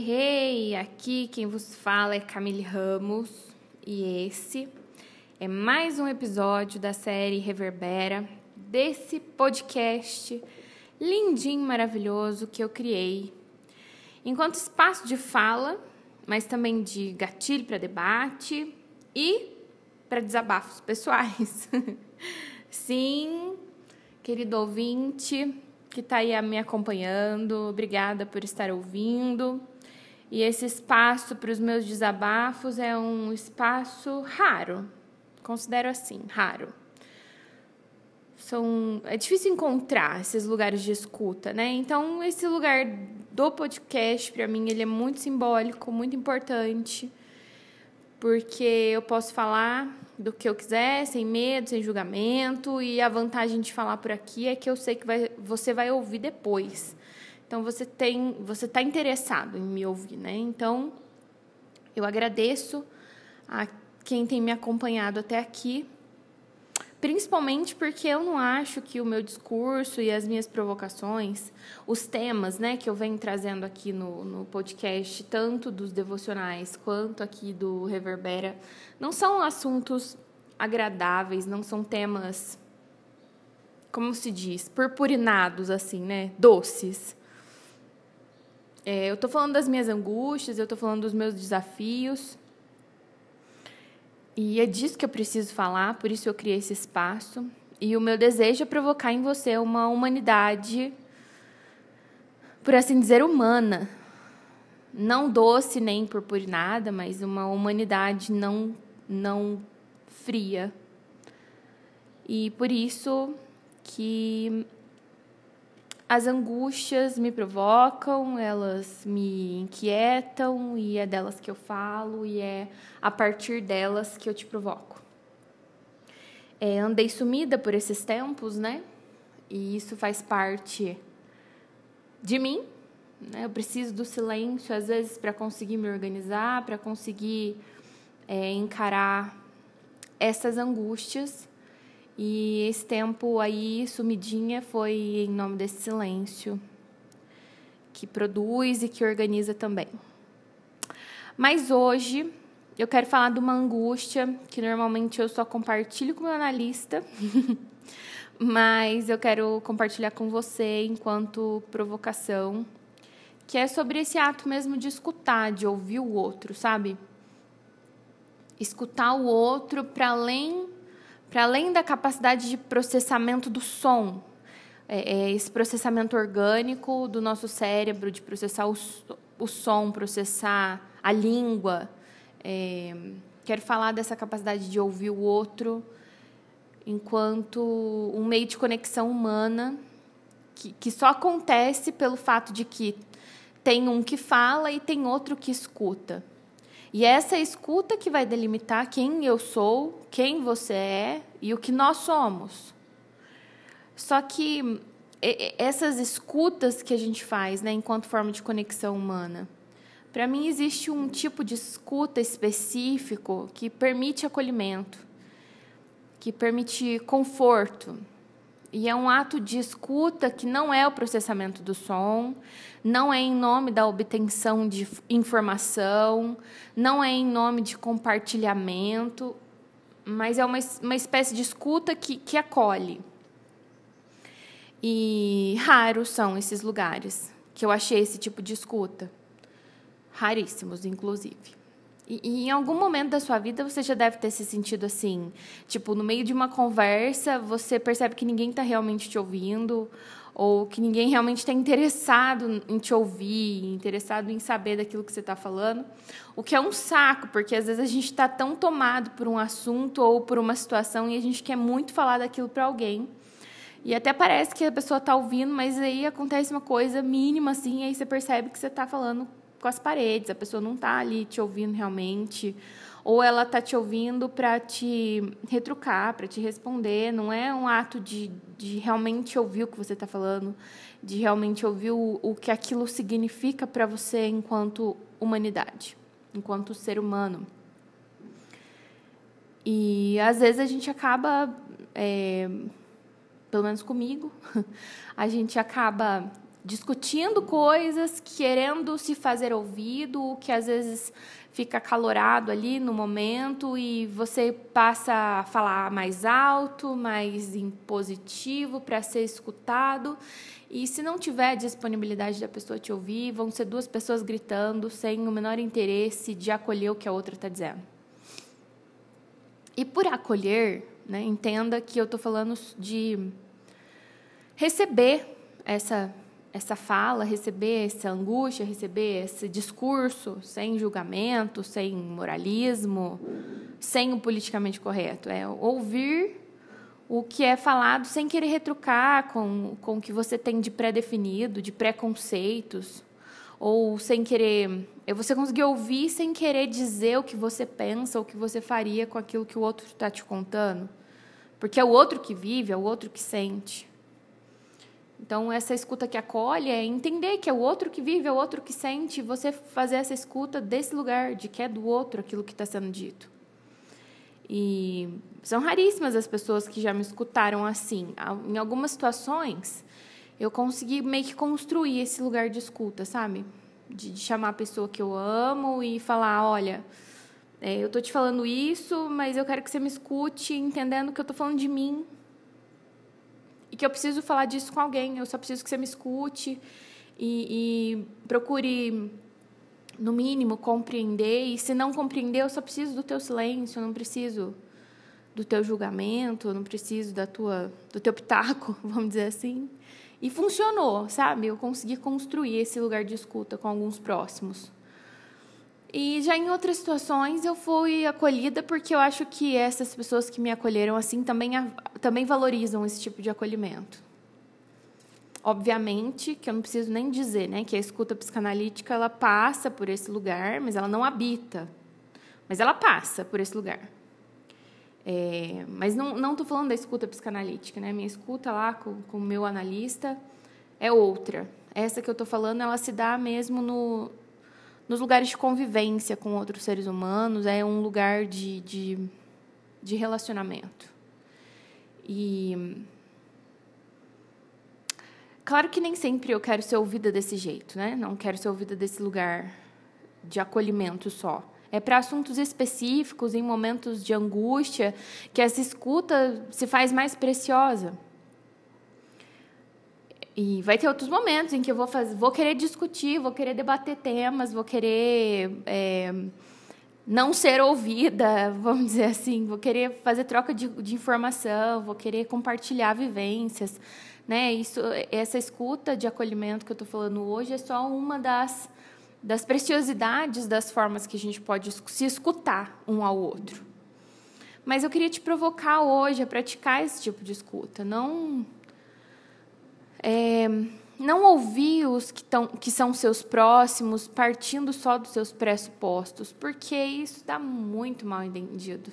Hey, hey! Aqui quem vos fala é Camille Ramos e esse é mais um episódio da série Reverbera, desse podcast lindinho, maravilhoso que eu criei enquanto espaço de fala, mas também de gatilho para debate e para desabafos pessoais. Sim, querido ouvinte, que está aí me acompanhando. Obrigada por estar ouvindo. E esse espaço para os meus desabafos é um espaço raro. Considero assim, raro. São, é difícil encontrar esses lugares de escuta, né? Então, esse lugar do podcast, para mim, ele é muito simbólico, muito importante, porque eu posso falar do que eu quiser, sem medo, sem julgamento. E a vantagem de falar por aqui é que eu sei que vai, você vai ouvir depois. Então você tem, você está interessado em me ouvir, né? Então eu agradeço a quem tem me acompanhado até aqui, principalmente porque eu não acho que o meu discurso e as minhas provocações, os temas, né, que eu venho trazendo aqui no, no podcast, tanto dos devocionais quanto aqui do Reverbera, não são assuntos agradáveis, não são temas, como se diz, purpurinados, assim, né? Doces. É, eu estou falando das minhas angústias, eu estou falando dos meus desafios. E é disso que eu preciso falar, por isso eu criei esse espaço. E o meu desejo é provocar em você uma humanidade, por assim dizer, humana. Não doce nem purpurinada, mas uma humanidade não não fria. E por isso que as angústias me provocam, elas me inquietam e é delas que eu falo e é a partir delas que eu te provoco. É, andei sumida por esses tempos, né? E isso faz parte de mim. Né? Eu preciso do silêncio às vezes para conseguir me organizar, para conseguir é, encarar essas angústias. E esse tempo aí, sumidinha, foi em nome desse silêncio que produz e que organiza também. Mas hoje eu quero falar de uma angústia que normalmente eu só compartilho com o meu analista, mas eu quero compartilhar com você enquanto provocação, que é sobre esse ato mesmo de escutar, de ouvir o outro, sabe? escutar o outro para além para além da capacidade de processamento do som, é, é esse processamento orgânico do nosso cérebro de processar o, o som, processar a língua. É, quero falar dessa capacidade de ouvir o outro enquanto um meio de conexão humana que, que só acontece pelo fato de que tem um que fala e tem outro que escuta. E é essa escuta que vai delimitar quem eu sou, quem você é e o que nós somos. Só que essas escutas que a gente faz, né, enquanto forma de conexão humana, para mim existe um tipo de escuta específico que permite acolhimento, que permite conforto, e é um ato de escuta que não é o processamento do som, não é em nome da obtenção de informação, não é em nome de compartilhamento, mas é uma, uma espécie de escuta que, que acolhe. E raros são esses lugares que eu achei esse tipo de escuta. Raríssimos, inclusive. E, e, em algum momento da sua vida você já deve ter se sentido assim, tipo, no meio de uma conversa, você percebe que ninguém está realmente te ouvindo, ou que ninguém realmente está interessado em te ouvir, interessado em saber daquilo que você está falando, o que é um saco, porque às vezes a gente está tão tomado por um assunto ou por uma situação e a gente quer muito falar daquilo para alguém. E até parece que a pessoa está ouvindo, mas aí acontece uma coisa mínima assim, e aí você percebe que você está falando com as paredes, a pessoa não está ali te ouvindo realmente, ou ela está te ouvindo para te retrucar, para te responder. Não é um ato de, de realmente ouvir o que você está falando, de realmente ouvir o, o que aquilo significa para você enquanto humanidade, enquanto ser humano. E às vezes a gente acaba, é, pelo menos comigo, a gente acaba discutindo coisas, querendo se fazer ouvido, que às vezes fica calorado ali no momento e você passa a falar mais alto, mais impositivo para ser escutado. E se não tiver disponibilidade da pessoa te ouvir, vão ser duas pessoas gritando sem o menor interesse de acolher o que a outra está dizendo. E por acolher, né, entenda que eu estou falando de receber essa essa fala, receber essa angústia, receber esse discurso sem julgamento, sem moralismo, sem o politicamente correto. É ouvir o que é falado sem querer retrucar com, com o que você tem de pré-definido, de preconceitos, ou sem querer. É você conseguir ouvir sem querer dizer o que você pensa, o que você faria com aquilo que o outro está te contando. Porque é o outro que vive, é o outro que sente. Então, essa escuta que acolhe é entender que é o outro que vive, é o outro que sente, você fazer essa escuta desse lugar, de que é do outro aquilo que está sendo dito. E são raríssimas as pessoas que já me escutaram assim. Em algumas situações, eu consegui meio que construir esse lugar de escuta, sabe? De, de chamar a pessoa que eu amo e falar: olha, é, eu estou te falando isso, mas eu quero que você me escute entendendo que eu estou falando de mim, que eu preciso falar disso com alguém. Eu só preciso que você me escute e, e procure, no mínimo, compreender. E se não compreender, eu só preciso do teu silêncio. Eu não preciso do teu julgamento. Eu não preciso da tua, do teu pitaco, vamos dizer assim. E funcionou, sabe? Eu consegui construir esse lugar de escuta com alguns próximos. E já em outras situações eu fui acolhida porque eu acho que essas pessoas que me acolheram assim também, também valorizam esse tipo de acolhimento. Obviamente que eu não preciso nem dizer, né, que a escuta psicanalítica ela passa por esse lugar, mas ela não habita. Mas ela passa por esse lugar. É, mas não estou falando da escuta psicanalítica, né? Minha escuta lá com, com o meu analista é outra. Essa que eu estou falando, ela se dá mesmo no, nos lugares de convivência com outros seres humanos, é um lugar de, de, de relacionamento. E. Claro que nem sempre eu quero ser ouvida desse jeito, né? Não quero ser ouvida desse lugar de acolhimento só. É para assuntos específicos, em momentos de angústia, que essa escuta se faz mais preciosa. E vai ter outros momentos em que eu vou, fazer, vou querer discutir, vou querer debater temas, vou querer é, não ser ouvida, vamos dizer assim, vou querer fazer troca de, de informação, vou querer compartilhar vivências. Né? Isso, essa escuta de acolhimento que eu estou falando hoje é só uma das, das preciosidades das formas que a gente pode se escutar um ao outro. Mas eu queria te provocar hoje a praticar esse tipo de escuta, não é, não ouvir os que, tão, que são seus próximos partindo só dos seus pressupostos, porque isso dá muito mal entendido.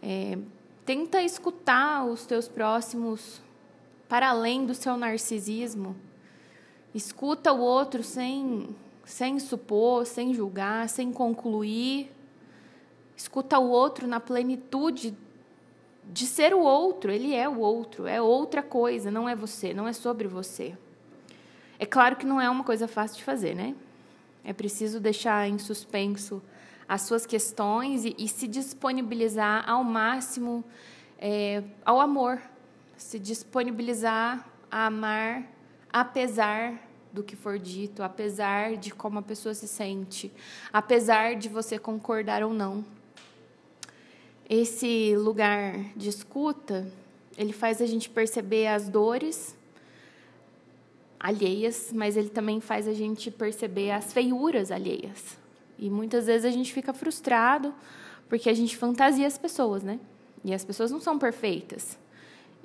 É, tenta escutar os teus próximos para além do seu narcisismo. Escuta o outro sem, sem supor, sem julgar, sem concluir. Escuta o outro na plenitude de ser o outro, ele é o outro, é outra coisa, não é você, não é sobre você. É claro que não é uma coisa fácil de fazer, né? É preciso deixar em suspenso as suas questões e, e se disponibilizar ao máximo é, ao amor, se disponibilizar a amar apesar do que for dito, apesar de como a pessoa se sente, apesar de você concordar ou não esse lugar de escuta, ele faz a gente perceber as dores alheias, mas ele também faz a gente perceber as feiuras alheias. E muitas vezes a gente fica frustrado porque a gente fantasia as pessoas, né? E as pessoas não são perfeitas.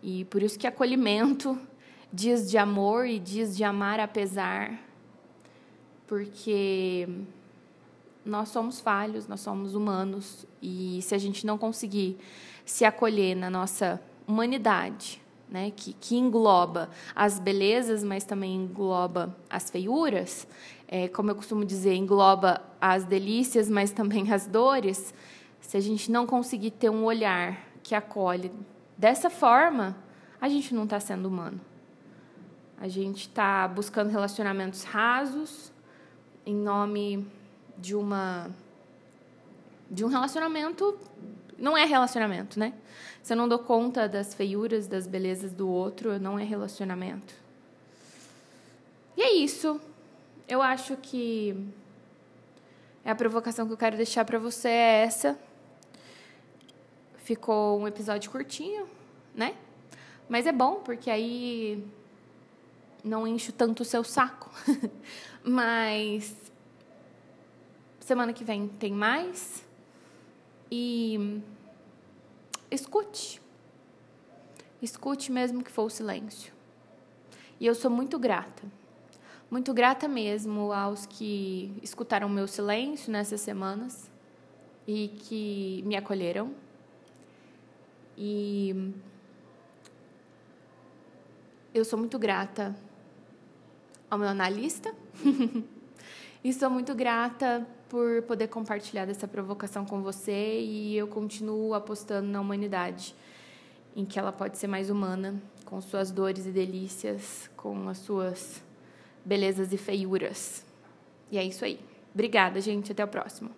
E por isso que acolhimento diz de amor e diz de amar apesar, porque nós somos falhos, nós somos humanos e se a gente não conseguir se acolher na nossa humanidade, né, que, que engloba as belezas, mas também engloba as feiuras, é, como eu costumo dizer, engloba as delícias, mas também as dores. Se a gente não conseguir ter um olhar que acolhe dessa forma, a gente não está sendo humano. A gente está buscando relacionamentos rasos em nome de uma de um relacionamento não é relacionamento, né? Se eu não dou conta das feiuras, das belezas do outro, não é relacionamento. E é isso. Eu acho que é a provocação que eu quero deixar para você é essa. Ficou um episódio curtinho, né? Mas é bom, porque aí não encho tanto o seu saco. Mas semana que vem tem mais. E escute. Escute mesmo que for o silêncio. E eu sou muito grata. Muito grata mesmo aos que escutaram meu silêncio nessas semanas e que me acolheram. E eu sou muito grata ao meu analista e sou muito grata por poder compartilhar dessa provocação com você e eu continuo apostando na humanidade, em que ela pode ser mais humana, com suas dores e delícias, com as suas belezas e feiuras. E é isso aí. Obrigada, gente. Até o próximo.